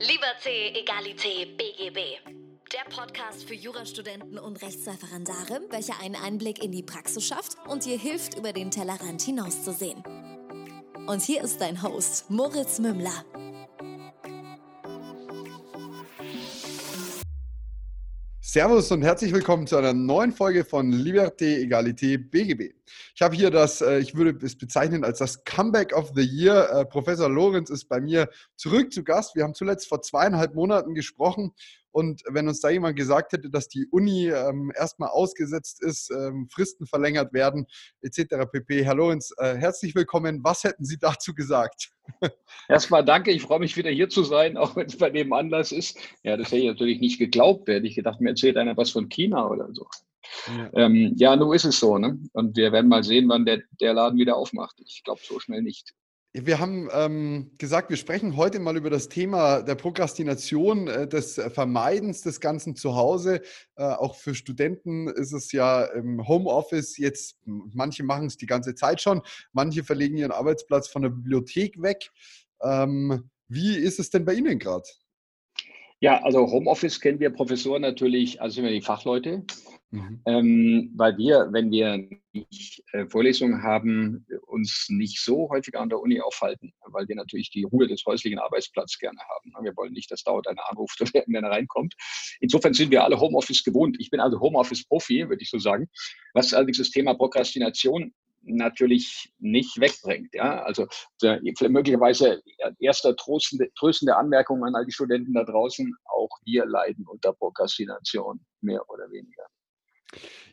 Liberté, Egalité, BGB. Der Podcast für Jurastudenten und Rechtsreferendare, welcher einen Einblick in die Praxis schafft und dir hilft, über den Tellerrand hinauszusehen. Und hier ist dein Host, Moritz Mümmler. Servus und herzlich willkommen zu einer neuen Folge von Liberté, Egalité, BGB. Ich habe hier das, äh, ich würde es bezeichnen als das Comeback of the Year. Äh, Professor Lorenz ist bei mir zurück zu Gast. Wir haben zuletzt vor zweieinhalb Monaten gesprochen und wenn uns da jemand gesagt hätte, dass die Uni ähm, erstmal ausgesetzt ist, ähm, Fristen verlängert werden, etc. pp. Herr Lorenz, äh, herzlich willkommen. Was hätten Sie dazu gesagt? Erstmal danke, ich freue mich wieder hier zu sein, auch wenn es bei dem Anlass ist. Ja, das hätte ich natürlich nicht geglaubt. Hätte ich gedacht, mir erzählt einer was von China oder so. Ja, ähm, ja nun ist es so. Ne? Und wir werden mal sehen, wann der, der Laden wieder aufmacht. Ich glaube so schnell nicht. Wir haben ähm, gesagt, wir sprechen heute mal über das Thema der Prokrastination, äh, des Vermeidens des Ganzen zu Hause. Äh, auch für Studenten ist es ja im Homeoffice jetzt, manche machen es die ganze Zeit schon, manche verlegen ihren Arbeitsplatz von der Bibliothek weg. Ähm, wie ist es denn bei Ihnen gerade? Ja, also Homeoffice kennen wir Professoren natürlich, also sind wir die Fachleute. Mhm. Ähm, weil wir, wenn wir äh, Vorlesungen haben, uns nicht so häufig an der Uni aufhalten, weil wir natürlich die Ruhe des häuslichen Arbeitsplatzes gerne haben. Wir wollen nicht, dass dauert einer anruft oder irgendwer reinkommt. Insofern sind wir alle Homeoffice gewohnt. Ich bin also Homeoffice-Profi, würde ich so sagen. Was allerdings das Thema Prokrastination natürlich nicht wegbringt. Ja? Also der, möglicherweise erster tröstende, tröstende Anmerkung an all die Studenten da draußen, auch wir leiden unter Prokrastination, mehr oder weniger.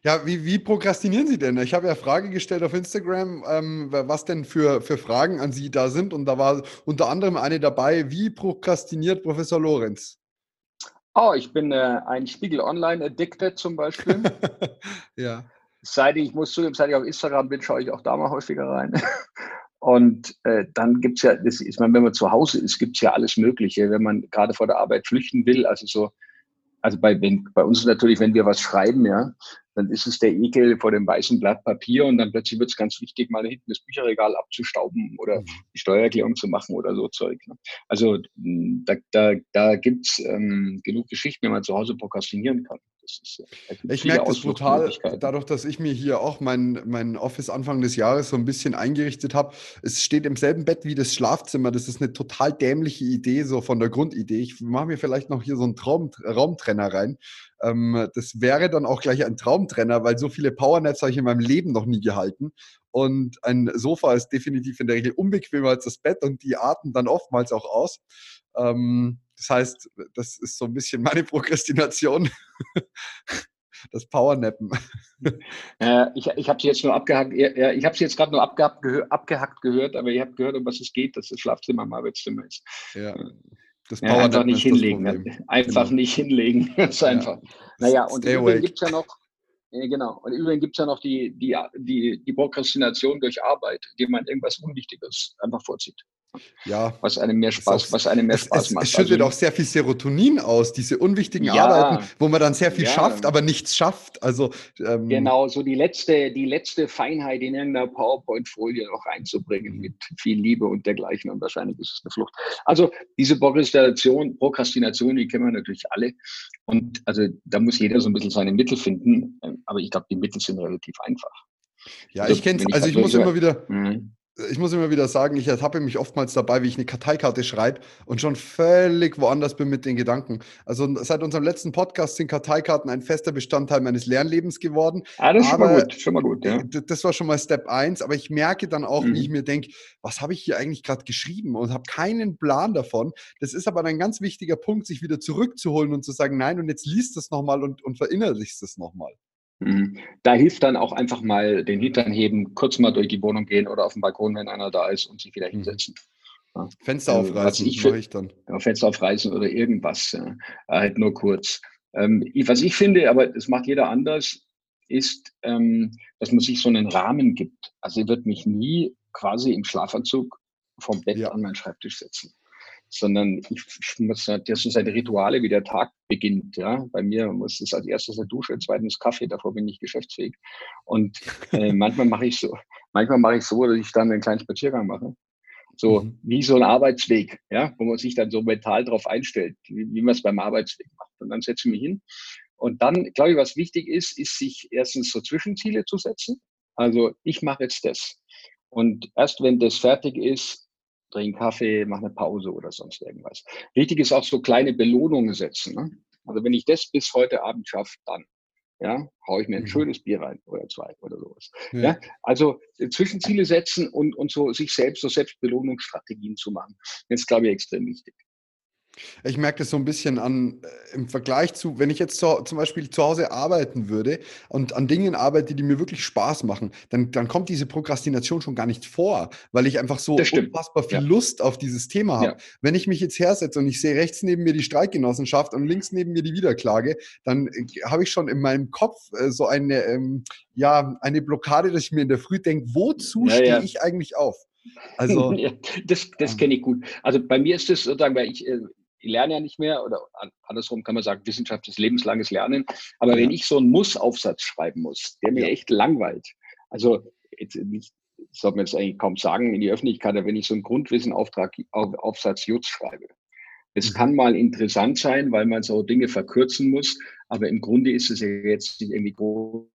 Ja, wie, wie prokrastinieren Sie denn? Ich habe ja Frage gestellt auf Instagram, ähm, was denn für, für Fragen an Sie da sind. Und da war unter anderem eine dabei, wie prokrastiniert Professor Lorenz? Oh, ich bin äh, ein Spiegel Online Addicted zum Beispiel. ja. Seit ich, muss zugeben, seit ich auf Instagram bin, schaue ich auch da mal häufiger rein. Und äh, dann gibt es ja, das ist, wenn man zu Hause ist, gibt es ja alles Mögliche, wenn man gerade vor der Arbeit flüchten will, also so also bei, wenn, bei uns natürlich, wenn wir was schreiben, ja, dann ist es der Ekel vor dem weißen Blatt Papier und dann plötzlich wird es ganz wichtig, mal hinten das Bücherregal abzustauben oder mhm. die Steuererklärung zu machen oder so Zeug. Ne? Also da, da, da gibt es ähm, genug Geschichten, wenn man zu Hause prokrastinieren kann. Ist, ich merke das brutal, dadurch, dass ich mir hier auch mein, mein Office Anfang des Jahres so ein bisschen eingerichtet habe. Es steht im selben Bett wie das Schlafzimmer. Das ist eine total dämliche Idee, so von der Grundidee. Ich mache mir vielleicht noch hier so einen Traum, Raumtrenner rein. Ähm, das wäre dann auch gleich ein Traumtrenner, weil so viele Powernaps habe ich in meinem Leben noch nie gehalten. Und ein Sofa ist definitiv in der Regel unbequemer als das Bett und die arten dann oftmals auch aus. Ähm, das heißt, das ist so ein bisschen meine Prokrastination. das Powernappen. Äh, ich ich habe sie jetzt nur abgehackt, ja, ich habe sie jetzt gerade nur abgehackt, gehör, abgehackt gehört, aber ihr habt gehört, um was es geht, dass das Schlafzimmer im Arbeitszimmer ist. Ja. Äh, das ja, einfach nicht hinlegen. Ne? Einfach genau. nicht hinlegen. das ist einfach. Ja. Naja, und übrigens gibt es ja noch, ja, genau. Und übrigens gibt es ja noch die, die, die, die Prokrastination durch Arbeit, indem man irgendwas Unwichtiges einfach vorzieht. Ja. Was einem mehr Spaß, was einem mehr Spaß es, macht. Es schüttet also, auch sehr viel Serotonin aus, diese unwichtigen ja, Arbeiten, wo man dann sehr viel ja. schafft, aber nichts schafft. Also ähm, genau, so die letzte, die letzte Feinheit in irgendeiner PowerPoint-Folie noch reinzubringen mit viel Liebe und dergleichen. Und wahrscheinlich ist es eine Flucht. Also diese Prokrastination, Prokrastination, die kennen wir natürlich alle. Und also da muss jeder so ein bisschen seine Mittel finden. Aber ich glaube, die Mittel sind relativ einfach. Ja, also, ich kenne es. Also ich muss immer wieder. Mhm ich muss immer wieder sagen, ich ertappe mich oftmals dabei, wie ich eine Karteikarte schreibe und schon völlig woanders bin mit den Gedanken. Also seit unserem letzten Podcast sind Karteikarten ein fester Bestandteil meines Lernlebens geworden. Ah, das ist schon mal gut. Schon mal gut ja. Das war schon mal Step 1, aber ich merke dann auch, mhm. wie ich mir denke, was habe ich hier eigentlich gerade geschrieben und habe keinen Plan davon. Das ist aber ein ganz wichtiger Punkt, sich wieder zurückzuholen und zu sagen, nein, und jetzt liest das nochmal und, und verinnerlichst es nochmal. Mhm. Da hilft dann auch einfach mal den Hintern heben, kurz mal durch die Wohnung gehen oder auf dem Balkon, wenn einer da ist und sich wieder mhm. hinsetzen. Ja. Fenster also, aufreißen, ich, mache ich dann. Ja, Fenster aufreißen oder irgendwas, ja. halt nur kurz. Ähm, was ich finde, aber das macht jeder anders, ist, ähm, dass man sich so einen Rahmen gibt. Also ich würde mich nie quasi im Schlafanzug vom Bett ja. an meinen Schreibtisch setzen sondern ich muss, das sind seine Rituale, wie der Tag beginnt. Ja, bei mir muss es als erstes eine Dusche, zweitens Kaffee, davor bin ich geschäftsfähig. Und äh, manchmal mache ich so, manchmal mache ich so, dass ich dann einen kleinen Spaziergang mache. So mhm. wie so ein Arbeitsweg, ja, wo man sich dann so mental darauf einstellt, wie, wie man es beim Arbeitsweg macht. Und dann setze ich mich hin. Und dann, glaube ich, was wichtig ist, ist, sich erstens so Zwischenziele zu setzen. Also ich mache jetzt das. Und erst wenn das fertig ist, trink Kaffee, mach eine Pause oder sonst irgendwas. Wichtig ist auch so kleine Belohnungen setzen. Ne? Also wenn ich das bis heute Abend schaffe, dann ja, haue ich mir ein mhm. schönes Bier rein oder zwei oder sowas. Ja. ja. also äh, Zwischenziele setzen und, und so sich selbst so Selbstbelohnungsstrategien zu machen. Das ist, glaube ich, extrem wichtig. Ich merke das so ein bisschen an äh, im Vergleich zu, wenn ich jetzt zu, zum Beispiel zu Hause arbeiten würde und an Dingen arbeite, die mir wirklich Spaß machen, dann, dann kommt diese Prokrastination schon gar nicht vor, weil ich einfach so unfassbar viel ja. Lust auf dieses Thema habe. Ja. Wenn ich mich jetzt hersetze und ich sehe rechts neben mir die Streikgenossenschaft und links neben mir die Wiederklage, dann äh, habe ich schon in meinem Kopf äh, so eine, ähm, ja, eine Blockade, dass ich mir in der Früh denke, wozu ja, stehe ich eigentlich auf? Also, das, das ähm. kenne ich gut. Also bei mir ist es sozusagen, weil ich ich lerne ja nicht mehr oder andersrum kann man sagen, Wissenschaft ist lebenslanges Lernen. Aber ja. wenn ich so einen Muss-Aufsatz schreiben muss, der mir ja. echt langweilt, also jetzt nicht, sollte man jetzt eigentlich kaum sagen in die Öffentlichkeit, aber wenn ich so einen Grundwissenaufsatz Jutz schreibe, es mhm. kann mal interessant sein, weil man so Dinge verkürzen muss, aber im Grunde ist es ja jetzt nicht irgendwie große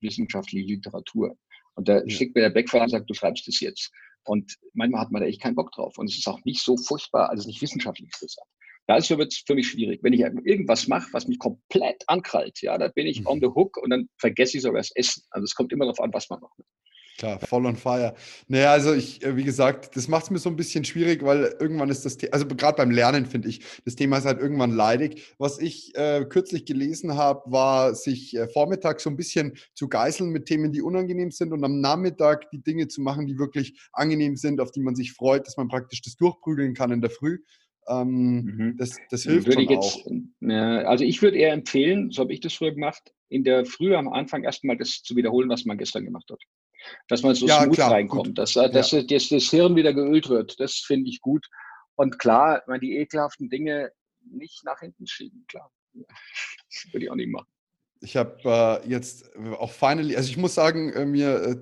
wissenschaftliche Literatur. Und da schickt mir der Beckfahrer und sagt, du schreibst es jetzt. Und manchmal hat man da echt keinen Bock drauf. Und es ist auch nicht so furchtbar, also nicht wissenschaftlich interessant. Da ist es für mich schwierig. Wenn ich irgendwas mache, was mich komplett ankrallt, ja, da bin ich mhm. on the hook und dann vergesse ich sogar das Essen. Also es kommt immer darauf an, was man macht. Klar, voll on fire. Naja, also ich, äh, wie gesagt, das macht es mir so ein bisschen schwierig, weil irgendwann ist das Thema, also gerade beim Lernen finde ich, das Thema ist halt irgendwann leidig. Was ich äh, kürzlich gelesen habe, war, sich äh, vormittags so ein bisschen zu geißeln mit Themen, die unangenehm sind und am Nachmittag die Dinge zu machen, die wirklich angenehm sind, auf die man sich freut, dass man praktisch das durchprügeln kann in der Früh. Ähm, mhm. das, das hilft würde schon jetzt, auch. Ja, also ich würde eher empfehlen, so habe ich das früher gemacht, in der Früh am Anfang erstmal das zu wiederholen, was man gestern gemacht hat dass man so ja, smooth klar, reinkommt, dass, äh, dass, ja. dass, das Hirn wieder geölt wird. Das finde ich gut. Und klar, man die ekelhaften Dinge nicht nach hinten schieben, klar. Das würde ich auch nicht machen. Ich habe äh, jetzt auch finally, also ich muss sagen, äh, mir äh,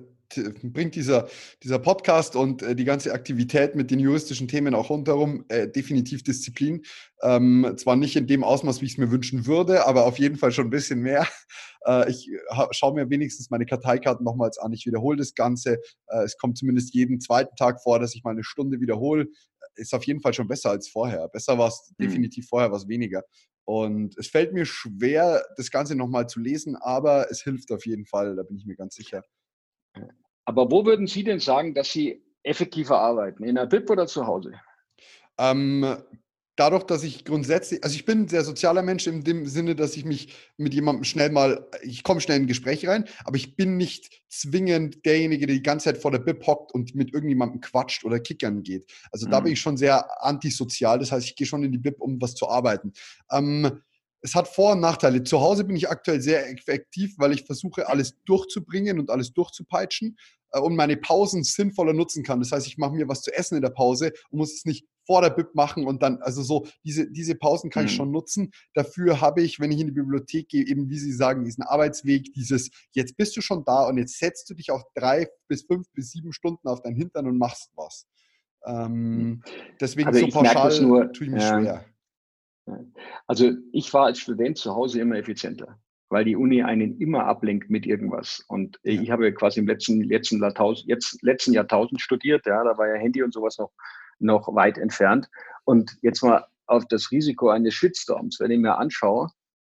bringt dieser, dieser Podcast und äh, die ganze Aktivität mit den juristischen Themen auch rundherum äh, definitiv Disziplin. Ähm, zwar nicht in dem Ausmaß, wie ich es mir wünschen würde, aber auf jeden Fall schon ein bisschen mehr. Äh, ich schaue mir wenigstens meine Karteikarten nochmals an. Ich wiederhole das Ganze. Äh, es kommt zumindest jeden zweiten Tag vor, dass ich mal eine Stunde wiederhole. Ist auf jeden Fall schon besser als vorher. Besser war es mhm. definitiv vorher, was weniger. Und es fällt mir schwer, das Ganze nochmal zu lesen, aber es hilft auf jeden Fall, da bin ich mir ganz sicher. Aber wo würden Sie denn sagen, dass Sie effektiver arbeiten? In der BIP oder zu Hause? Ähm, dadurch, dass ich grundsätzlich, also ich bin ein sehr sozialer Mensch in dem Sinne, dass ich mich mit jemandem schnell mal, ich komme schnell in ein Gespräch rein, aber ich bin nicht zwingend derjenige, der die ganze Zeit vor der BIP hockt und mit irgendjemandem quatscht oder kickern geht. Also mhm. da bin mhm. ich schon sehr antisozial, das heißt, ich gehe schon in die BIP, um was zu arbeiten. Ähm, es hat Vor- und Nachteile. Zu Hause bin ich aktuell sehr effektiv, weil ich versuche, alles durchzubringen und alles durchzupeitschen äh, und meine Pausen sinnvoller nutzen kann. Das heißt, ich mache mir was zu essen in der Pause und muss es nicht vor der Bib machen und dann, also so, diese, diese Pausen kann mhm. ich schon nutzen. Dafür habe ich, wenn ich in die Bibliothek gehe, eben, wie Sie sagen, diesen Arbeitsweg, dieses, jetzt bist du schon da und jetzt setzt du dich auch drei bis fünf bis sieben Stunden auf deinen Hintern und machst was. Ähm, mhm. deswegen also so pauschal nur, tue ich mich ja. schwer. Also ich war als Student zu Hause immer effizienter, weil die Uni einen immer ablenkt mit irgendwas. Und ich habe quasi im letzten, letzten, Jahrtausend, jetzt, letzten Jahrtausend studiert, ja, da war ja Handy und sowas noch, noch weit entfernt. Und jetzt mal auf das Risiko eines Shitstorms, wenn ich mir anschaue,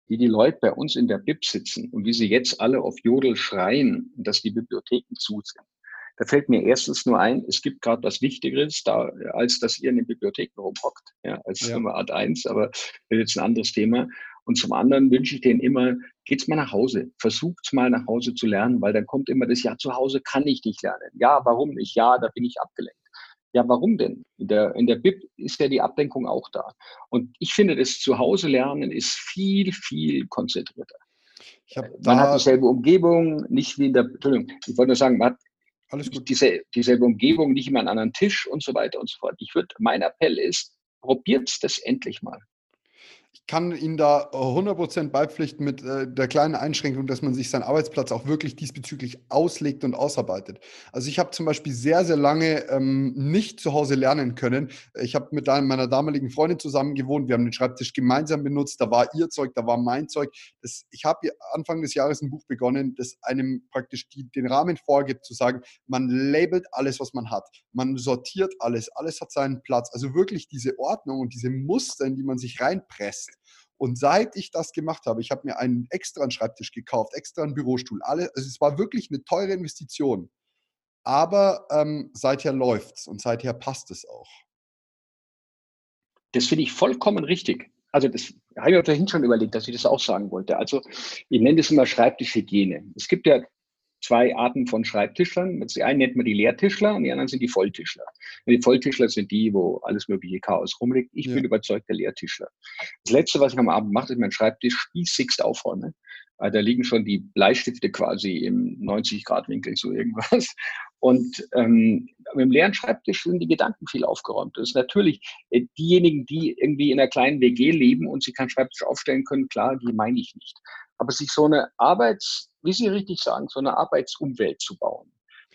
wie die Leute bei uns in der Bib sitzen und wie sie jetzt alle auf Jodel schreien, dass die Bibliotheken zu sind. Da fällt mir erstens nur ein, es gibt gerade was Wichtigeres, da, als dass ihr in den Bibliotheken rumhockt, ja, als ja. Nummer Art 1, aber das ist jetzt ein anderes Thema. Und zum anderen wünsche ich denen immer, geht's mal nach Hause, versucht's mal nach Hause zu lernen, weil dann kommt immer das, ja, zu Hause kann ich nicht lernen. Ja, warum nicht? Ja, da bin ich abgelenkt. Ja, warum denn? In der, in der Bib ist ja die Ablenkung auch da. Und ich finde, das Zuhause-Lernen ist viel, viel konzentrierter. man hat dieselbe Umgebung, nicht wie in der, Entschuldigung, ich wollte nur sagen, man hat alles gut. Diese, dieselbe Umgebung, nicht immer an anderen Tisch und so weiter und so fort. Ich würde, mein Appell ist, probiert das endlich mal. Ich kann Ihnen da 100% beipflichten mit äh, der kleinen Einschränkung, dass man sich seinen Arbeitsplatz auch wirklich diesbezüglich auslegt und ausarbeitet. Also ich habe zum Beispiel sehr, sehr lange ähm, nicht zu Hause lernen können. Ich habe mit meiner damaligen Freundin zusammen gewohnt. Wir haben den Schreibtisch gemeinsam benutzt. Da war ihr Zeug, da war mein Zeug. Das, ich habe Anfang des Jahres ein Buch begonnen, das einem praktisch die, den Rahmen vorgibt, zu sagen, man labelt alles, was man hat. Man sortiert alles. Alles hat seinen Platz. Also wirklich diese Ordnung und diese Muster, in die man sich reinpresst und seit ich das gemacht habe, ich habe mir einen extra Schreibtisch gekauft, extra einen Bürostuhl, alle, also es war wirklich eine teure Investition. Aber ähm, seither es und seither passt es auch. Das finde ich vollkommen richtig. Also das habe ich mir vorhin schon überlegt, dass ich das auch sagen wollte. Also ich nenne das immer Schreibtischhygiene. Es gibt ja zwei Arten von Schreibtischlern. Die einen nennt man die Lehrtischler und die anderen sind die Volltischler. Und die Volltischler sind die, wo alles mögliche Chaos rumliegt. Ich ja. bin überzeugter Lehrtischler. Das Letzte, was ich am Abend mache, ist meinen Schreibtisch spießigst aufräumen. Da liegen schon die Bleistifte quasi im 90-Grad-Winkel, so irgendwas. Und ähm, mit dem leeren Schreibtisch sind die Gedanken viel aufgeräumt. Das ist natürlich äh, diejenigen, die irgendwie in einer kleinen WG leben und sich keinen Schreibtisch aufstellen können, klar, die meine ich nicht. Aber sich so eine Arbeits- wie Sie richtig sagen, so eine Arbeitsumwelt zu bauen,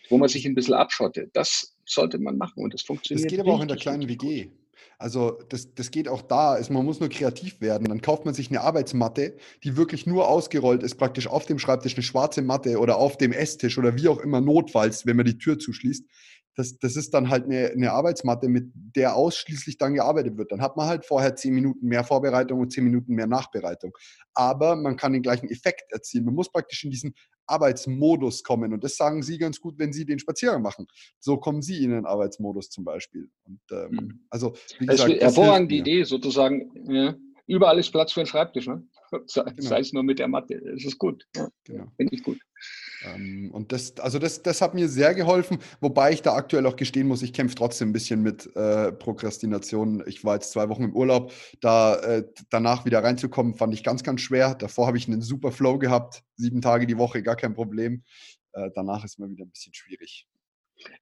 wo man sich ein bisschen abschottet. Das sollte man machen und das funktioniert. Das geht aber auch in der kleinen WG. Also das, das geht auch da. Also man muss nur kreativ werden. Dann kauft man sich eine Arbeitsmatte, die wirklich nur ausgerollt ist, praktisch auf dem Schreibtisch eine schwarze Matte oder auf dem Esstisch oder wie auch immer notfalls, wenn man die Tür zuschließt das, das ist dann halt eine, eine Arbeitsmatte, mit der ausschließlich dann gearbeitet wird. Dann hat man halt vorher zehn Minuten mehr Vorbereitung und zehn Minuten mehr Nachbereitung. Aber man kann den gleichen Effekt erzielen. Man muss praktisch in diesen Arbeitsmodus kommen. Und das sagen Sie ganz gut, wenn Sie den Spaziergang machen. So kommen Sie in den Arbeitsmodus zum Beispiel. Und, ähm, mhm. also, wie gesagt, das hervorragende Idee, sozusagen. Ja, überall ist Platz für einen Schreibtisch. Ne? Sei, genau. sei es nur mit der Matte. Das ist gut. Ja, genau. Finde ich gut. Ähm, und das, also das, das hat mir sehr geholfen, wobei ich da aktuell auch gestehen muss, ich kämpfe trotzdem ein bisschen mit äh, Prokrastination. Ich war jetzt zwei Wochen im Urlaub, da äh, danach wieder reinzukommen, fand ich ganz, ganz schwer. Davor habe ich einen super Flow gehabt, sieben Tage die Woche, gar kein Problem. Äh, danach ist mir wieder ein bisschen schwierig.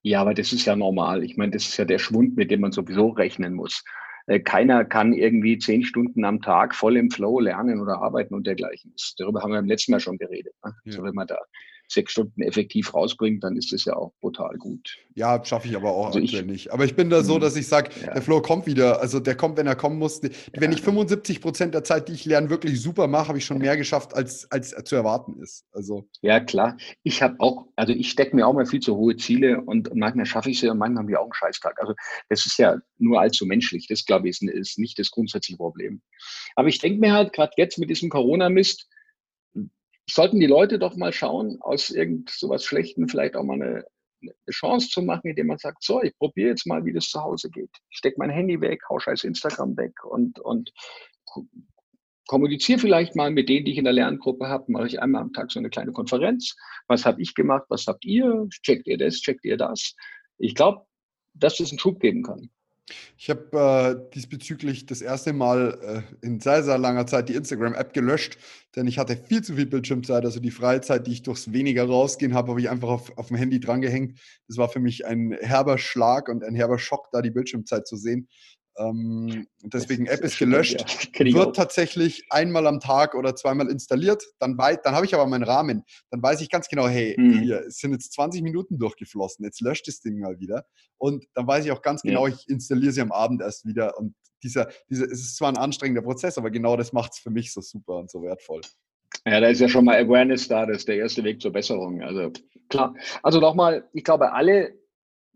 Ja, aber das ist ja normal. Ich meine, das ist ja der Schwund, mit dem man sowieso rechnen muss. Äh, keiner kann irgendwie zehn Stunden am Tag voll im Flow lernen oder arbeiten und dergleichen. Darüber haben wir im letzten Mal schon geredet. Ne? Ja. Also wenn man da sechs Stunden effektiv rausbringt, dann ist das ja auch brutal gut. Ja, schaffe ich aber auch also ich, nicht. Aber ich bin da so, hm, dass ich sage, ja. der Flow kommt wieder. Also der kommt, wenn er kommen muss. Wenn ich 75 Prozent der Zeit, die ich lerne, wirklich super mache, habe ich schon mehr geschafft, als, als zu erwarten ist. Also. Ja, klar. Ich habe auch, also ich stecke mir auch mal viel zu hohe Ziele und manchmal schaffe ich sie und manchmal habe ich auch einen Scheißtag. Also das ist ja nur allzu menschlich. Das, glaube ich, ist, ist nicht das grundsätzliche Problem. Aber ich denke mir halt, gerade jetzt mit diesem Corona-Mist, sollten die Leute doch mal schauen, aus irgend sowas Schlechten vielleicht auch mal eine, eine Chance zu machen, indem man sagt, so, ich probiere jetzt mal, wie das zu Hause geht. Ich stecke mein Handy weg, hau scheiß Instagram weg und, und kommuniziere vielleicht mal mit denen, die ich in der Lerngruppe habe, mache ich einmal am Tag so eine kleine Konferenz. Was habe ich gemacht? Was habt ihr? Checkt ihr das? Checkt ihr das? Ich glaube, dass das einen Schub geben kann. Ich habe äh, diesbezüglich das erste Mal äh, in sehr, sehr langer Zeit die Instagram-App gelöscht, denn ich hatte viel zu viel Bildschirmzeit. Also die Freizeit, die ich durchs weniger rausgehen habe, habe ich einfach auf, auf dem Handy drangehängt. Das war für mich ein herber Schlag und ein herber Schock, da die Bildschirmzeit zu sehen. Ähm, deswegen App ist gelöscht, ja. wird tatsächlich einmal am Tag oder zweimal installiert. Dann, dann habe ich aber meinen Rahmen. Dann weiß ich ganz genau, hey, mhm. hier es sind jetzt 20 Minuten durchgeflossen. Jetzt löscht das Ding mal wieder. Und dann weiß ich auch ganz genau, ja. ich installiere sie am Abend erst wieder. Und dieser, dieser, es ist zwar ein anstrengender Prozess, aber genau das macht es für mich so super und so wertvoll. Ja, da ist ja schon mal Awareness da, das ist der erste Weg zur Besserung. Also klar. Also nochmal, ich glaube, alle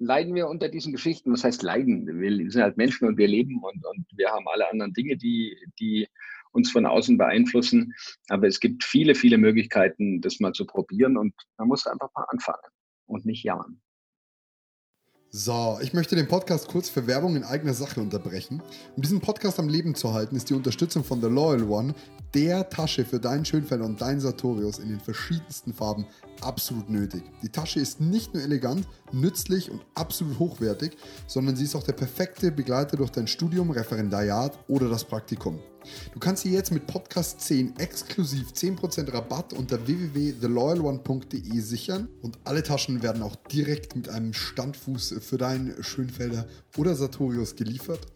leiden wir unter diesen Geschichten. Was heißt leiden? Wir sind halt Menschen und wir leben und, und wir haben alle anderen Dinge, die, die uns von außen beeinflussen. Aber es gibt viele, viele Möglichkeiten, das mal zu probieren und man muss einfach mal anfangen und nicht jammern. So, ich möchte den Podcast kurz für Werbung in eigener Sache unterbrechen. Um diesen Podcast am Leben zu halten, ist die Unterstützung von The Loyal One, der Tasche für deinen Schönfelder und deinen Sartorius in den verschiedensten Farben, absolut nötig. Die Tasche ist nicht nur elegant, nützlich und absolut hochwertig, sondern sie ist auch der perfekte Begleiter durch dein Studium, Referendariat oder das Praktikum. Du kannst sie jetzt mit Podcast 10 exklusiv 10% Rabatt unter www.theloyalone.de sichern und alle Taschen werden auch direkt mit einem Standfuß für deinen Schönfelder oder Sartorius geliefert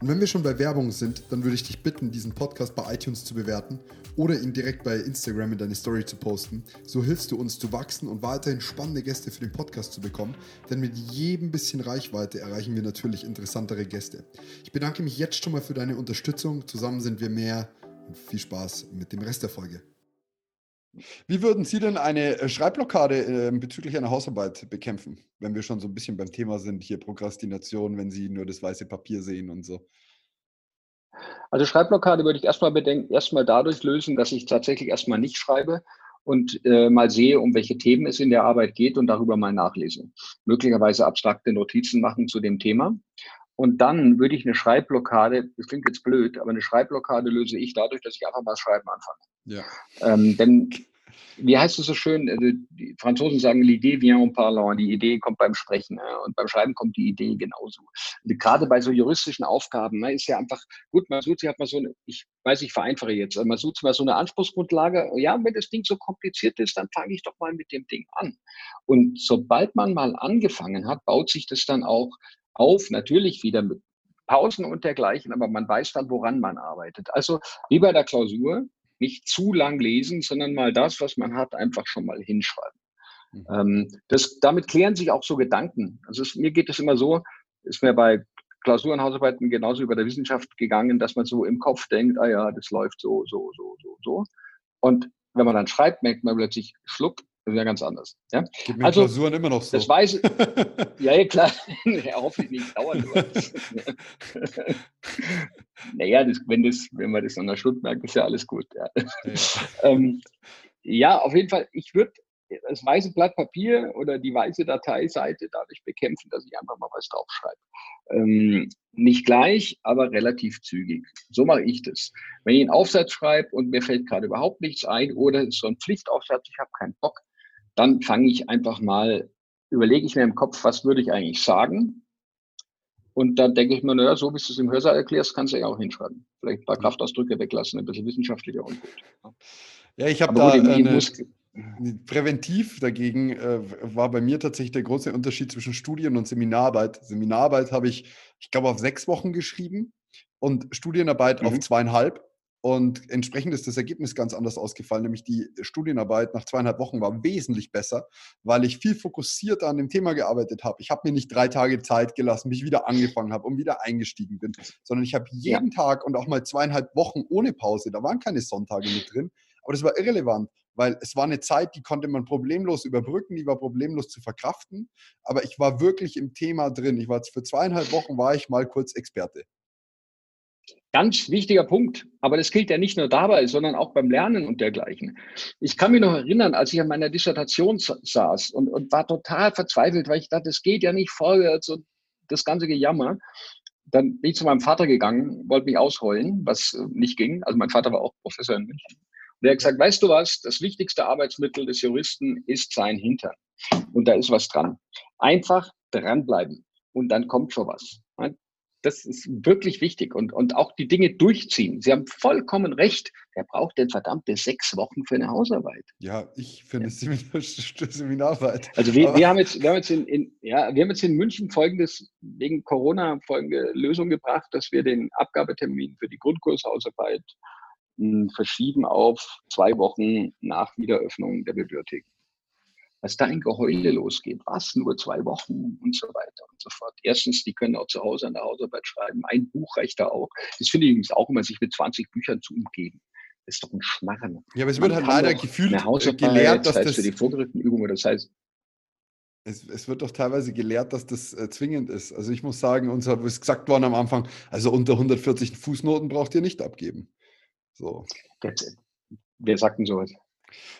Und wenn wir schon bei Werbung sind, dann würde ich dich bitten, diesen Podcast bei iTunes zu bewerten oder ihn direkt bei Instagram in deine Story zu posten. So hilfst du uns zu wachsen und weiterhin spannende Gäste für den Podcast zu bekommen, denn mit jedem bisschen Reichweite erreichen wir natürlich interessantere Gäste. Ich bedanke mich jetzt schon mal für deine Unterstützung. Zusammen sind wir mehr und viel Spaß mit dem Rest der Folge. Wie würden Sie denn eine äh, Schreibblockade äh, bezüglich einer Hausarbeit bekämpfen, wenn wir schon so ein bisschen beim Thema sind, hier Prokrastination, wenn Sie nur das weiße Papier sehen und so? Also Schreibblockade würde ich erstmal bedenken, erstmal dadurch lösen, dass ich tatsächlich erstmal nicht schreibe und äh, mal sehe, um welche Themen es in der Arbeit geht und darüber mal nachlese. Möglicherweise abstrakte Notizen machen zu dem Thema. Und dann würde ich eine Schreibblockade, das klingt jetzt blöd, aber eine Schreibblockade löse ich dadurch, dass ich einfach mal schreiben anfange. Ja. Ähm, denn, wie heißt es so schön, also die Franzosen sagen, l'idée vient en parlant, die Idee kommt beim Sprechen und beim Schreiben kommt die Idee genauso. Gerade bei so juristischen Aufgaben ne, ist ja einfach, gut, man sucht sich halt mal so eine, ich weiß, ich vereinfache jetzt, sich mal so eine Anspruchsgrundlage, ja, wenn das Ding so kompliziert ist, dann fange ich doch mal mit dem Ding an. Und sobald man mal angefangen hat, baut sich das dann auch auf, natürlich wieder mit Pausen und dergleichen, aber man weiß dann, woran man arbeitet. Also wie bei der Klausur, nicht zu lang lesen, sondern mal das, was man hat, einfach schon mal hinschreiben. Mhm. Ähm, das, damit klären sich auch so Gedanken. Also es, mir geht es immer so, ist mir bei Klausuren, Hausarbeiten genauso über der Wissenschaft gegangen, dass man so im Kopf denkt, ah ja, das läuft so, so, so, so, so. Und wenn man dann schreibt, merkt man plötzlich, schluck, das ist ja ganz anders. Ja? Gibt mir also, Klausuren immer noch so. Das weiß Ja, ja, klar. ja, hoffentlich nicht dauernd. naja, das, wenn, das, wenn man das an der Stunde merkt, ist ja alles gut. Ja, ja. ähm, ja auf jeden Fall, ich würde das weiße Blatt Papier oder die weiße Dateiseite dadurch bekämpfen, dass ich einfach mal was draufschreibe. Ähm, nicht gleich, aber relativ zügig. So mache ich das. Wenn ich einen Aufsatz schreibe und mir fällt gerade überhaupt nichts ein oder es ist so ein Pflichtaufsatz, ich habe keinen Bock, dann fange ich einfach mal, überlege ich mir im Kopf, was würde ich eigentlich sagen? Und dann denke ich mir, naja, so wie du es im Hörsaal erklärst, kannst du ja auch hinschreiben. Vielleicht ein paar Kraftausdrücke weglassen, ein bisschen wissenschaftlicher und gut. Ja, ich habe da eine, präventiv dagegen äh, war bei mir tatsächlich der große Unterschied zwischen Studien- und Seminararbeit. Seminararbeit habe ich, ich glaube, auf sechs Wochen geschrieben und Studienarbeit mhm. auf zweieinhalb. Und entsprechend ist das Ergebnis ganz anders ausgefallen, nämlich die Studienarbeit nach zweieinhalb Wochen war wesentlich besser, weil ich viel fokussierter an dem Thema gearbeitet habe. Ich habe mir nicht drei Tage Zeit gelassen, bis ich wieder angefangen habe und wieder eingestiegen bin, sondern ich habe jeden ja. Tag und auch mal zweieinhalb Wochen ohne Pause, da waren keine Sonntage mit drin, aber das war irrelevant, weil es war eine Zeit, die konnte man problemlos überbrücken, die war problemlos zu verkraften, aber ich war wirklich im Thema drin. Ich war für zweieinhalb Wochen war ich mal kurz Experte. Ganz wichtiger Punkt. Aber das gilt ja nicht nur dabei, sondern auch beim Lernen und dergleichen. Ich kann mich noch erinnern, als ich an meiner Dissertation saß und, und war total verzweifelt, weil ich dachte, es geht ja nicht vorwärts und das ganze Gejammer. Dann bin ich zu meinem Vater gegangen, wollte mich ausheulen, was nicht ging. Also mein Vater war auch Professor in München. Und er hat gesagt, weißt du was, das wichtigste Arbeitsmittel des Juristen ist sein Hintern. Und da ist was dran. Einfach dranbleiben. Und dann kommt schon was. Das ist wirklich wichtig und, und auch die Dinge durchziehen. Sie haben vollkommen recht. Wer braucht denn verdammte sechs Wochen für eine Hausarbeit? Ja, ich für eine ja. Seminararbeit. Also wir, wir haben jetzt, wir haben jetzt in, in, ja, wir haben jetzt in München folgendes, wegen Corona folgende Lösung gebracht, dass wir den Abgabetermin für die Grundkurshausarbeit hm, verschieben auf zwei Wochen nach Wiederöffnung der Bibliothek was da ein Geheule losgeht. Was? Nur zwei Wochen und so weiter und so fort. Erstens, die können auch zu Hause an der Hausarbeit schreiben. Ein Buch reicht da auch. Das finde ich übrigens auch immer, sich mit 20 Büchern zu umgeben. Das ist doch ein Schmarren. Ja, aber es wird halt leider gefühlt gelehrt, dass das... Für die vorgerückten Übungen, das heißt... Es, es, wird doch teilweise gelehrt, dass das äh, zwingend ist. Also ich muss sagen, uns ist gesagt worden am Anfang, also unter 140 Fußnoten braucht ihr nicht abgeben. So. Wer sagt denn sowas?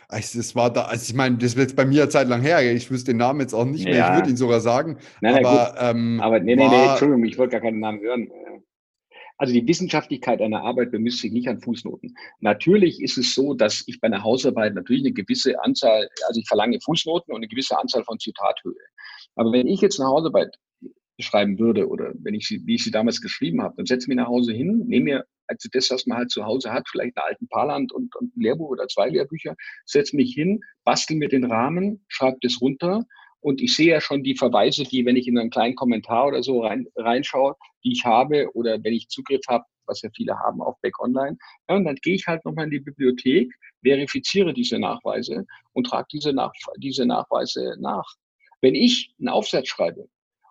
Also das war da, also ich meine, das wird jetzt bei mir eine Zeit lang her. Ich wüsste den Namen jetzt auch nicht mehr. Ja. Ich würde ihn sogar sagen. Nein, aber, ähm, aber nee, nee, nee, Entschuldigung, ich wollte gar keinen Namen hören. Also die Wissenschaftlichkeit einer Arbeit bemisst sich nicht an Fußnoten. Natürlich ist es so, dass ich bei einer Hausarbeit natürlich eine gewisse Anzahl, also ich verlange Fußnoten und eine gewisse Anzahl von Zitathöhe. Aber wenn ich jetzt eine Hausarbeit schreiben würde oder wenn ich sie, wie ich sie damals geschrieben habe, dann setze ich mich nach Hause hin, nehme mir also das, was man halt zu Hause hat, vielleicht einen alten Parland und, und ein Lehrbuch oder zwei Lehrbücher, setze mich hin, bastel mir den Rahmen, schreibe das runter Und ich sehe ja schon die Verweise, die, wenn ich in einen kleinen Kommentar oder so rein, reinschaue, die ich habe oder wenn ich Zugriff habe, was ja viele haben auf Back Online, ja, und dann gehe ich halt nochmal in die Bibliothek, verifiziere diese Nachweise und trage diese, nach, diese Nachweise nach. Wenn ich einen Aufsatz schreibe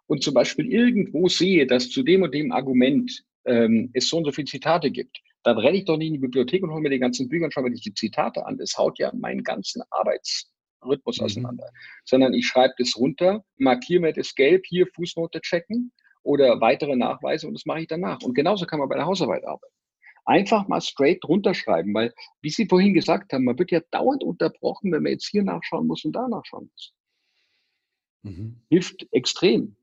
und zum Beispiel irgendwo sehe, dass zu dem und dem Argument ähm, es so und so viele Zitate gibt, dann renne ich doch nicht in die Bibliothek und hole mir die ganzen Bücher und schaue mir die Zitate an. Das haut ja meinen ganzen Arbeitsrhythmus mhm. auseinander. Sondern ich schreibe das runter, markiere mir das gelb, hier Fußnote checken oder weitere Nachweise und das mache ich danach. Und genauso kann man bei der Hausarbeit arbeiten. Einfach mal straight runterschreiben, weil, wie Sie vorhin gesagt haben, man wird ja dauernd unterbrochen, wenn man jetzt hier nachschauen muss und da nachschauen muss. Mhm. Hilft extrem.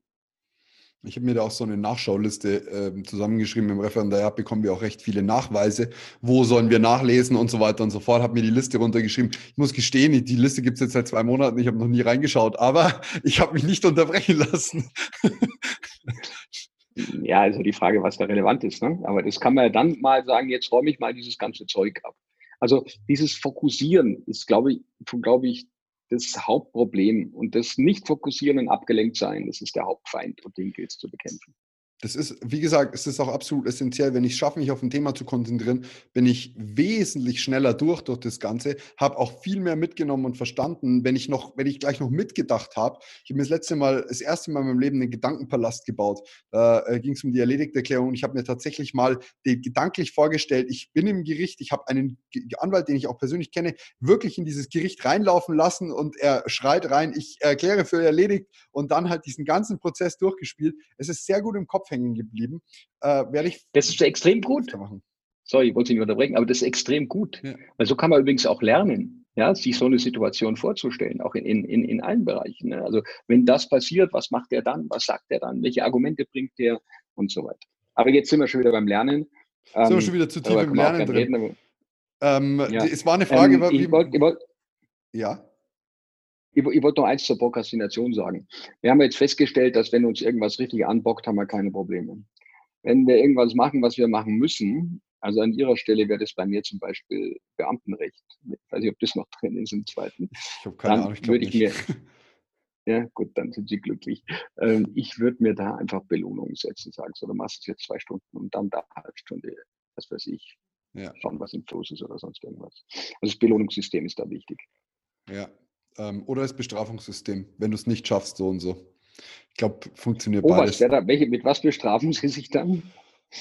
Ich habe mir da auch so eine Nachschauliste äh, zusammengeschrieben. Im Referendariat bekommen wir auch recht viele Nachweise. Wo sollen wir nachlesen und so weiter und so fort. Habe mir die Liste runtergeschrieben. Ich muss gestehen, die Liste gibt es jetzt seit zwei Monaten. Ich habe noch nie reingeschaut, aber ich habe mich nicht unterbrechen lassen. ja, also die Frage, was da relevant ist. Ne? Aber das kann man ja dann mal sagen, jetzt räume ich mal dieses ganze Zeug ab. Also dieses Fokussieren ist, glaube ich, glaube ich, das Hauptproblem. Und das Nicht-Fokussieren und abgelenkt sein, das ist der Hauptfeind und den gilt es zu bekämpfen. Das ist, wie gesagt, es ist auch absolut essentiell. Wenn ich es schaffe, mich auf ein Thema zu konzentrieren, bin ich wesentlich schneller durch durch das Ganze, habe auch viel mehr mitgenommen und verstanden, wenn ich noch, wenn ich gleich noch mitgedacht habe. Ich habe mir das letzte Mal, das erste Mal in meinem Leben einen Gedankenpalast gebaut. Da äh, ging es um die Erledigterklärung ich habe mir tatsächlich mal den, gedanklich vorgestellt, ich bin im Gericht, ich habe einen Anwalt, den ich auch persönlich kenne, wirklich in dieses Gericht reinlaufen lassen und er schreit rein, ich erkläre für erledigt und dann halt diesen ganzen Prozess durchgespielt. Es ist sehr gut im Kopf hängen geblieben. Äh, werde ich. Das ist extrem gut. Machen. Sorry, ich wollte Sie nicht unterbrechen, aber das ist extrem gut. Ja. Weil so kann man übrigens auch lernen, ja, sich so eine Situation vorzustellen, auch in, in, in, allen Bereichen. Ne? Also wenn das passiert, was macht er dann? Was sagt er dann? Welche Argumente bringt er? Und so weiter. Aber jetzt sind wir schon wieder beim Lernen. Sind wir schon wieder zu tief im Lernen drin. Reden, ähm, ja. Es war eine Frage, ähm, ich wollt, ich wollt, ja. Ich, ich wollte noch eins zur Prokrastination sagen. Wir haben jetzt festgestellt, dass wenn uns irgendwas richtig anbockt, haben wir keine Probleme. Wenn wir irgendwas machen, was wir machen müssen, also an Ihrer Stelle wäre das bei mir zum Beispiel Beamtenrecht. Ich weiß nicht, ob das noch drin ist im zweiten. Ich habe keine dann Ahnung, ich würde ich mir, ja gut, dann sind Sie glücklich. Ähm, ich würde mir da einfach Belohnungen setzen, sagen, so, du machst es jetzt zwei Stunden und dann da eine halbe Stunde, was weiß ich, ja. schauen, was im Floß ist oder sonst irgendwas. Also das Belohnungssystem ist da wichtig. Ja, ähm, oder das Bestrafungssystem, wenn du es nicht schaffst, so und so. Ich glaube, funktioniert oh, beides. Was da, welche, mit was bestrafen Sie sich dann?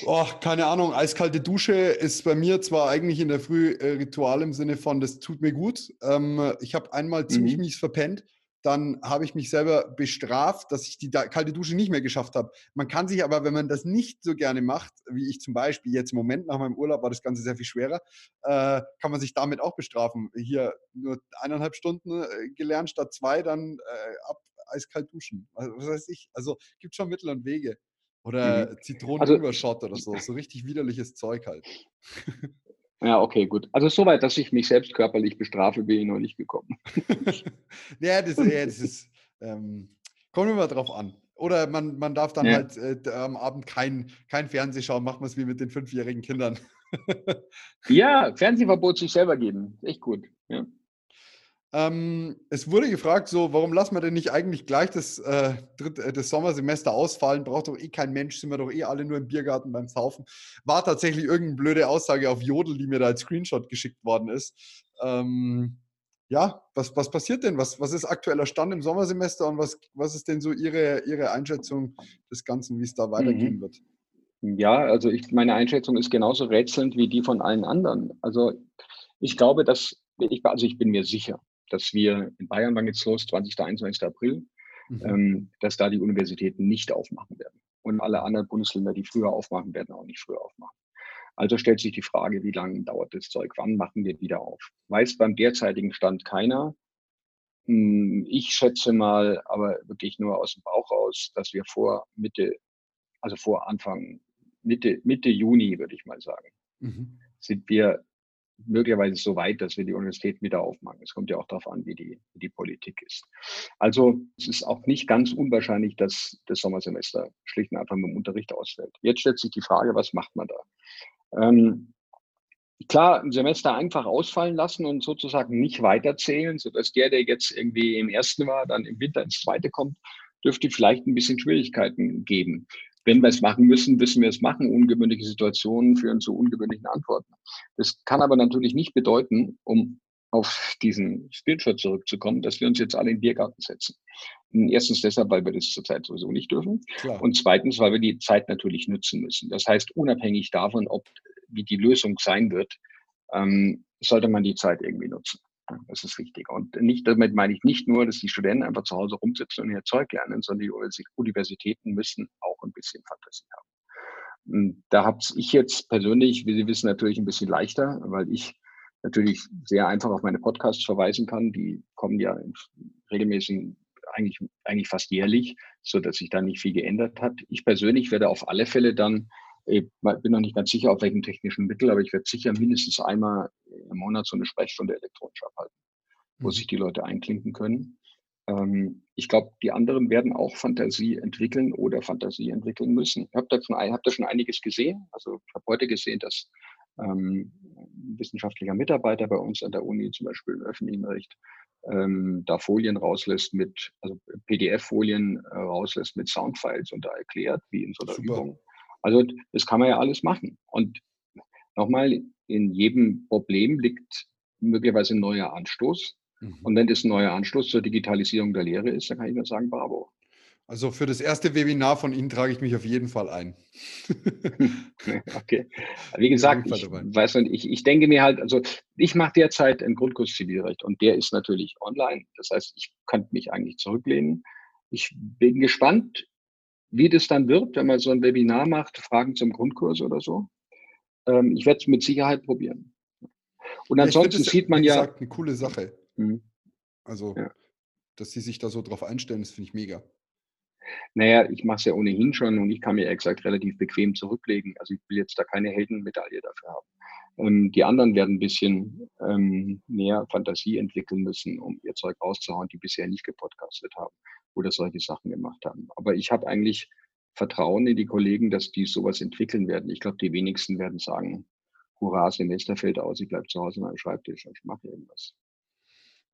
Oh, keine Ahnung, eiskalte Dusche ist bei mir zwar eigentlich in der Früh äh, Ritual im Sinne von, das tut mir gut. Ähm, ich habe einmal ziemlich mhm. mies verpennt dann habe ich mich selber bestraft, dass ich die kalte Dusche nicht mehr geschafft habe. Man kann sich aber, wenn man das nicht so gerne macht, wie ich zum Beispiel jetzt im Moment nach meinem Urlaub war das Ganze sehr viel schwerer, äh, kann man sich damit auch bestrafen. Hier nur eineinhalb Stunden äh, gelernt statt zwei, dann äh, ab eiskalt duschen. Also, was weiß ich. Also gibt schon Mittel und Wege. Oder mhm. Zitronenüberschott also, oder so. So richtig widerliches Zeug halt. Ja, okay, gut. Also soweit, dass ich mich selbst körperlich bestrafe, bin ich noch nicht gekommen. ja, das, ja, das ist, ähm, kommt immer drauf an. Oder man, man darf dann ja. halt äh, am Abend kein, kein Fernseh schauen, macht man es wie mit den fünfjährigen Kindern. ja, Fernsehverbot sich selber geben. Echt gut. Ja. Ähm, es wurde gefragt, so, warum lassen wir denn nicht eigentlich gleich das, äh, dritte, äh, das Sommersemester ausfallen? Braucht doch eh kein Mensch, sind wir doch eh alle nur im Biergarten beim Saufen. War tatsächlich irgendeine blöde Aussage auf Jodel, die mir da als Screenshot geschickt worden ist. Ähm, ja, was, was passiert denn? Was, was ist aktueller Stand im Sommersemester und was, was ist denn so Ihre, Ihre Einschätzung des Ganzen, wie es da weitergehen mhm. wird? Ja, also ich, meine Einschätzung ist genauso rätselnd wie die von allen anderen. Also ich glaube, dass ich, also ich bin mir sicher, dass wir in Bayern, wann geht's los? 20. 21. April, mhm. ähm, dass da die Universitäten nicht aufmachen werden. Und alle anderen Bundesländer, die früher aufmachen, werden auch nicht früher aufmachen. Also stellt sich die Frage, wie lange dauert das Zeug? Wann machen wir wieder auf? Weiß beim derzeitigen Stand keiner. Hm, ich schätze mal, aber wirklich nur aus dem Bauch raus, dass wir vor Mitte, also vor Anfang, Mitte, Mitte Juni, würde ich mal sagen, mhm. sind wir möglicherweise so weit, dass wir die Universität wieder aufmachen. Es kommt ja auch darauf an, wie die, wie die Politik ist. Also es ist auch nicht ganz unwahrscheinlich, dass das Sommersemester schlicht und einfach mit dem Unterricht ausfällt. Jetzt stellt sich die Frage, was macht man da? Ähm, klar ein Semester einfach ausfallen lassen und sozusagen nicht weiterzählen, sodass der, der jetzt irgendwie im ersten war, dann im Winter ins zweite kommt, dürfte vielleicht ein bisschen Schwierigkeiten geben. Wenn wir es machen müssen, wissen wir es machen. Ungewöhnliche Situationen führen zu ungewöhnlichen Antworten. Das kann aber natürlich nicht bedeuten, um auf diesen Screenshot zurückzukommen, dass wir uns jetzt alle in den Biergarten setzen. Erstens deshalb, weil wir das zurzeit sowieso nicht dürfen. Klar. Und zweitens, weil wir die Zeit natürlich nutzen müssen. Das heißt, unabhängig davon, ob wie die Lösung sein wird, ähm, sollte man die Zeit irgendwie nutzen. Das ist wichtig. Und nicht, damit meine ich nicht nur, dass die Studenten einfach zu Hause rumsitzen und ihr Zeug lernen, sondern die Universitäten müssen auch ein bisschen Fantasie haben. Da habe ich jetzt persönlich, wie Sie wissen, natürlich ein bisschen leichter, weil ich natürlich sehr einfach auf meine Podcasts verweisen kann. Die kommen ja in regelmäßigen, eigentlich, eigentlich fast jährlich, so dass sich da nicht viel geändert hat. Ich persönlich werde auf alle Fälle dann, ich bin noch nicht ganz sicher, auf welchem technischen Mittel, aber ich werde sicher mindestens einmal im Monat so eine Sprechstunde elektronisch abhalten, wo mhm. sich die Leute einklinken können. Ähm, ich glaube, die anderen werden auch Fantasie entwickeln oder Fantasie entwickeln müssen. Ich habe da, schon, hab da schon einiges gesehen. Also ich habe heute gesehen, dass ähm, wissenschaftlicher Mitarbeiter bei uns an der Uni, zum Beispiel im öffentlichen Recht, ähm, da Folien rauslässt mit, also PDF-Folien äh, rauslässt mit Soundfiles und da erklärt, wie in so einer Super. Übung. Also das kann man ja alles machen. Und nochmal, in jedem Problem liegt möglicherweise ein neuer Anstoß. Mhm. Und wenn das ein neuer Anstoß zur Digitalisierung der Lehre ist, dann kann ich nur sagen, bravo. Also für das erste Webinar von Ihnen trage ich mich auf jeden Fall ein. okay. Wie gesagt, ich, weiß nicht, ich, ich denke mir halt, also ich mache derzeit einen Grundkurs Zivilrecht und der ist natürlich online. Das heißt, ich könnte mich eigentlich zurücklehnen. Ich bin gespannt, wie das dann wird, wenn man so ein Webinar macht, Fragen zum Grundkurs oder so. Ähm, ich werde es mit Sicherheit probieren. Und ansonsten ja, sieht man ja. Gesagt, eine coole Sache. Mhm. Also, ja. dass Sie sich da so drauf einstellen, das finde ich mega. Naja, ich mache es ja ohnehin schon und ich kann mir ehrlich gesagt relativ bequem zurücklegen. Also ich will jetzt da keine Heldenmedaille dafür haben. Ähm, die anderen werden ein bisschen ähm, mehr Fantasie entwickeln müssen, um ihr Zeug rauszuhauen, die bisher nicht gepodcastet haben oder solche Sachen gemacht haben. Aber ich habe eigentlich Vertrauen in die Kollegen, dass die sowas entwickeln werden. Ich glaube, die wenigsten werden sagen, hurra, Semester fällt aus, ich bleibe zu Hause an meinem Schreibtisch und ich mache irgendwas.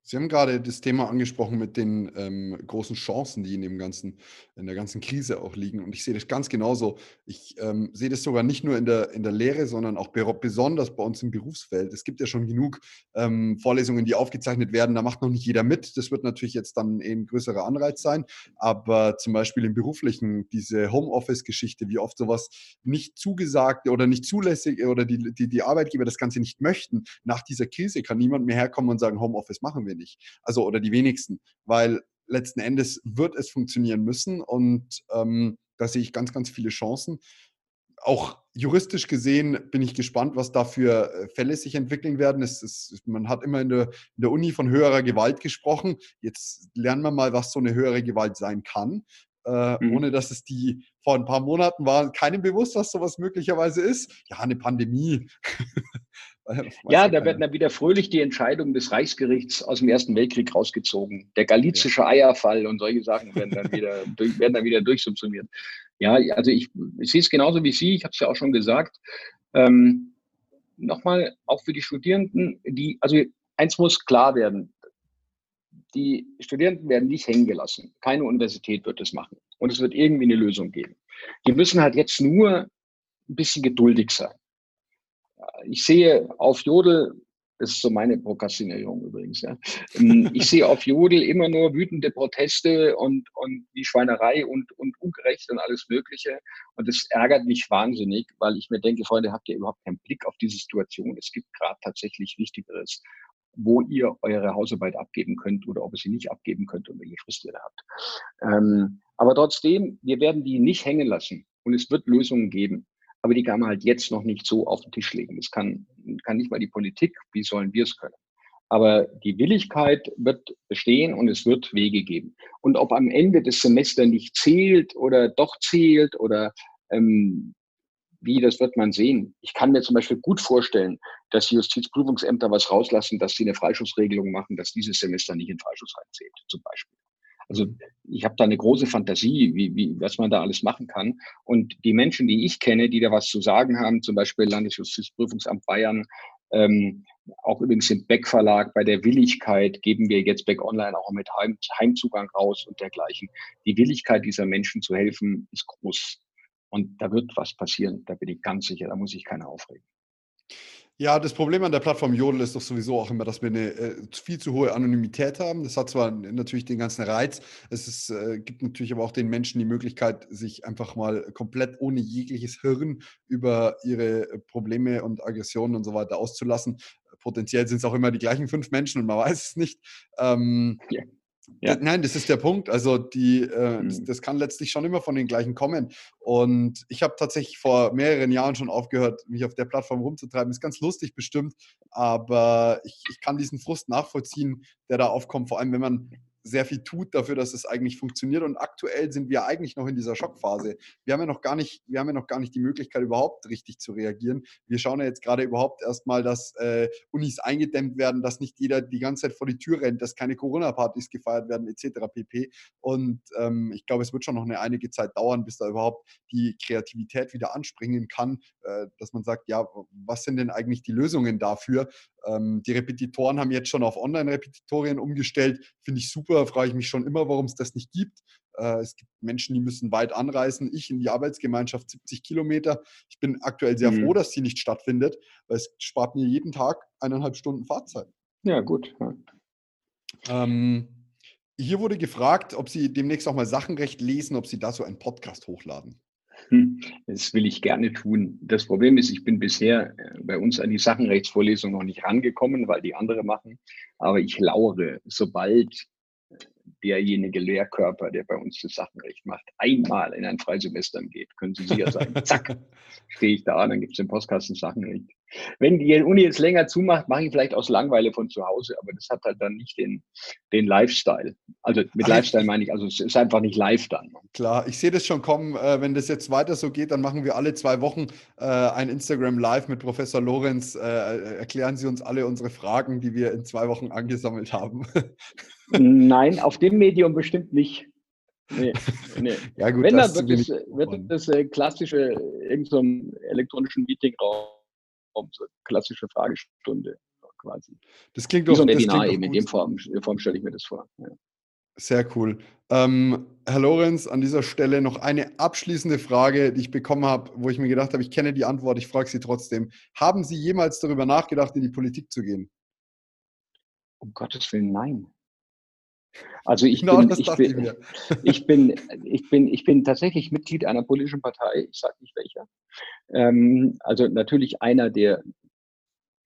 Sie haben gerade das Thema angesprochen mit den ähm, großen Chancen, die in dem ganzen, in der ganzen Krise auch liegen. Und ich sehe das ganz genauso. Ich ähm, sehe das sogar nicht nur in der, in der Lehre, sondern auch besonders bei uns im Berufsfeld. Es gibt ja schon genug ähm, Vorlesungen, die aufgezeichnet werden. Da macht noch nicht jeder mit. Das wird natürlich jetzt dann ein größerer Anreiz sein. Aber zum Beispiel im beruflichen, diese Homeoffice-Geschichte, wie oft sowas nicht zugesagt oder nicht zulässig oder die, die, die Arbeitgeber das Ganze nicht möchten. Nach dieser Krise kann niemand mehr herkommen und sagen, Homeoffice machen wir wir nicht. Also oder die wenigsten, weil letzten Endes wird es funktionieren müssen und ähm, da sehe ich ganz, ganz viele Chancen. Auch juristisch gesehen bin ich gespannt, was da für äh, Fälle sich entwickeln werden. Es ist, man hat immer in der, in der Uni von höherer Gewalt gesprochen. Jetzt lernen wir mal, was so eine höhere Gewalt sein kann. Äh, mhm. ohne dass es die vor ein paar Monaten war, keinem bewusst, was sowas möglicherweise ist. Ja, eine Pandemie. ja, da werden dann wieder fröhlich die Entscheidungen des Reichsgerichts aus dem Ersten Weltkrieg rausgezogen. Der galizische ja. Eierfall und solche Sachen werden dann wieder, durch, werden dann wieder durchsubsumiert. Ja, also ich, ich sehe es genauso wie Sie, ich habe es ja auch schon gesagt. Ähm, Nochmal, auch für die Studierenden, die, also eins muss klar werden, die Studierenden werden nicht hängen gelassen. Keine Universität wird das machen. Und es wird irgendwie eine Lösung geben. Die müssen halt jetzt nur ein bisschen geduldig sein ich sehe auf Jodel, das ist so meine Prokrastinierung übrigens, ja. Ähm, ich sehe auf Jodel immer nur wütende Proteste und, und die Schweinerei und, und ungerecht und alles Mögliche. Und das ärgert mich wahnsinnig, weil ich mir denke, Freunde, habt ihr überhaupt keinen Blick auf die Situation? Es gibt gerade tatsächlich Wichtigeres wo ihr eure Hausarbeit abgeben könnt oder ob ihr sie nicht abgeben könnt und welche Frist ihr da habt. Ähm, aber trotzdem, wir werden die nicht hängen lassen und es wird Lösungen geben aber die kann man halt jetzt noch nicht so auf den Tisch legen. Das kann, kann nicht mal die Politik, wie sollen wir es können? Aber die Willigkeit wird bestehen und es wird Wege geben. Und ob am Ende das Semester nicht zählt oder doch zählt oder ähm, wie, das wird man sehen. Ich kann mir zum Beispiel gut vorstellen, dass die Justizprüfungsämter was rauslassen, dass sie eine Freischussregelung machen, dass dieses Semester nicht in Freischuss reinzählt, zum Beispiel. Also ich habe da eine große Fantasie, wie, wie, was man da alles machen kann. Und die Menschen, die ich kenne, die da was zu sagen haben, zum Beispiel Landesjustizprüfungsamt Bayern, Ähm, auch übrigens im Beck Verlag bei der Willigkeit geben wir jetzt Beck Online auch mit Heim, Heimzugang raus und dergleichen. Die Willigkeit dieser Menschen zu helfen ist groß. Und da wird was passieren, da bin ich ganz sicher, da muss sich keiner aufregen. Ja, das Problem an der Plattform Jodel ist doch sowieso auch immer, dass wir eine äh, viel zu hohe Anonymität haben. Das hat zwar natürlich den ganzen Reiz, es ist, äh, gibt natürlich aber auch den Menschen die Möglichkeit, sich einfach mal komplett ohne jegliches Hirn über ihre Probleme und Aggressionen und so weiter auszulassen. Potenziell sind es auch immer die gleichen fünf Menschen und man weiß es nicht. Ähm, ja. Ja. Nein, das ist der Punkt. Also die, äh, mhm. das, das, kann letztlich schon immer von den gleichen kommen. Und ich habe tatsächlich vor mehreren Jahren schon aufgehört, mich auf der Plattform rumzutreiben. Ist ganz lustig bestimmt, aber ich, ich kann diesen Frust nachvollziehen, der da aufkommt, vor allem wenn man sehr viel tut dafür, dass es eigentlich funktioniert. Und aktuell sind wir eigentlich noch in dieser Schockphase. Wir haben ja noch gar nicht, wir haben ja noch gar nicht die Möglichkeit, überhaupt richtig zu reagieren. Wir schauen ja jetzt gerade überhaupt erstmal, dass äh, Unis eingedämmt werden, dass nicht jeder die ganze Zeit vor die Tür rennt, dass keine Corona-Partys gefeiert werden, etc. pp. Und ähm, ich glaube, es wird schon noch eine einige Zeit dauern, bis da überhaupt die Kreativität wieder anspringen kann, äh, dass man sagt, ja, was sind denn eigentlich die Lösungen dafür? Ähm, die Repetitoren haben jetzt schon auf Online-Repetitorien umgestellt. Finde ich super. Frage ich mich schon immer, warum es das nicht gibt. Äh, es gibt Menschen, die müssen weit anreisen. Ich in die Arbeitsgemeinschaft 70 Kilometer. Ich bin aktuell sehr mhm. froh, dass sie nicht stattfindet, weil es spart mir jeden Tag eineinhalb Stunden Fahrzeit. Ja, gut. Ja. Ähm, hier wurde gefragt, ob Sie demnächst auch mal Sachenrecht lesen, ob Sie da so einen Podcast hochladen. Hm, das will ich gerne tun. Das Problem ist, ich bin bisher äh, bei uns an die Sachenrechtsvorlesung noch nicht rangekommen, weil die andere machen. Aber ich lauere, sobald äh, derjenige Lehrkörper, der bei uns das Sachenrecht macht, einmal in ein Freisemester geht, können Sie sicher sein. Zack, stehe ich da, dann gibt es im Postkasten Sachenrecht. Wenn die Uni jetzt länger zumacht, mache ich vielleicht aus Langweile von zu Hause, aber das hat halt dann nicht den, den Lifestyle. Also mit Lifestyle meine ich, also es ist einfach nicht live dann. Klar, ich sehe das schon kommen. Äh, wenn das jetzt weiter so geht, dann machen wir alle zwei Wochen äh, ein Instagram Live mit Professor Lorenz. Äh, erklären Sie uns alle unsere Fragen, die wir in zwei Wochen angesammelt haben. Nein, auf dem Medium bestimmt nicht. Nee, nee. ja, gut, Wenn, dann wird es, wird das äh, klassische, irgendeinem so elektronischen Meetingraum so klassische Fragestunde quasi. Das klingt doch, so ein Webinar eben, in dem Form, Form stelle ich mir das vor. Ja. Sehr cool. Ähm, Herr Lorenz, an dieser Stelle noch eine abschließende Frage, die ich bekommen habe, wo ich mir gedacht habe, ich kenne die Antwort, ich frage Sie trotzdem. Haben Sie jemals darüber nachgedacht, in die Politik zu gehen? Um Gottes Willen, nein. Also ich, genau, bin, ich, bin, ich, bin, ich, bin, ich bin tatsächlich Mitglied einer politischen Partei, ich sage nicht welcher. Ähm, also natürlich einer der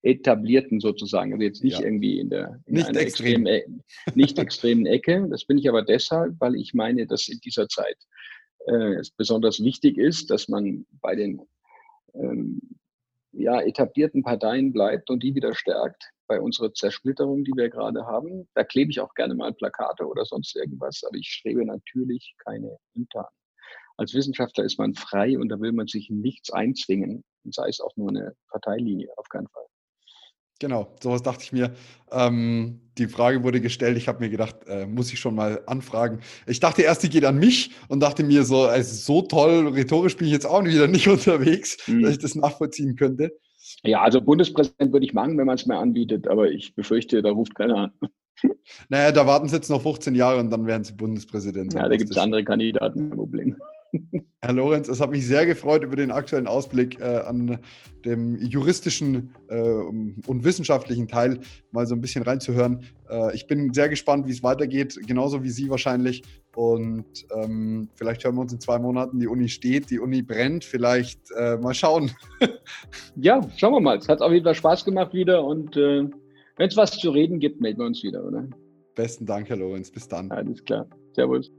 etablierten sozusagen, also jetzt nicht ja. irgendwie in der in nicht, extrem. extremen, nicht extremen Ecke. Das bin ich aber deshalb, weil ich meine, dass in dieser Zeit äh, es besonders wichtig ist, dass man bei den ähm, ja, etablierten Parteien bleibt und die wieder stärkt bei unserer Zersplitterung, die wir gerade haben. Da klebe ich auch gerne mal Plakate oder sonst irgendwas, aber ich strebe natürlich keine Ämter an. Als Wissenschaftler ist man frei und da will man sich nichts einzwingen, sei es auch nur eine Parteilinie, auf keinen Fall. Genau, sowas dachte ich mir. Ähm, die Frage wurde gestellt, ich habe mir gedacht, äh, muss ich schon mal anfragen. Ich dachte erst, die geht an mich und dachte mir so, also so toll, rhetorisch bin ich jetzt auch wieder nicht unterwegs, mhm. dass ich das nachvollziehen könnte. Ja, also Bundespräsident würde ich machen, wenn man es mir anbietet, aber ich befürchte, da ruft keiner an. Naja, da warten sie jetzt noch 15 Jahre und dann werden sie Bundespräsident. Ja, da gibt es andere Kandidaten, kein Problem. Herr Lorenz, es hat mich sehr gefreut über den aktuellen Ausblick äh, an dem juristischen äh, und wissenschaftlichen Teil mal so ein bisschen reinzuhören. Äh, ich bin sehr gespannt, wie es weitergeht, genauso wie Sie wahrscheinlich. Und ähm, vielleicht hören wir uns in zwei Monaten. Die Uni steht, die Uni brennt. Vielleicht äh, mal schauen. ja, schauen wir mal. Es hat auf jeden Fall Spaß gemacht wieder. Und äh, wenn es was zu reden gibt, melden wir uns wieder, oder? Besten Dank, Herr Lorenz. Bis dann. Alles klar. Servus.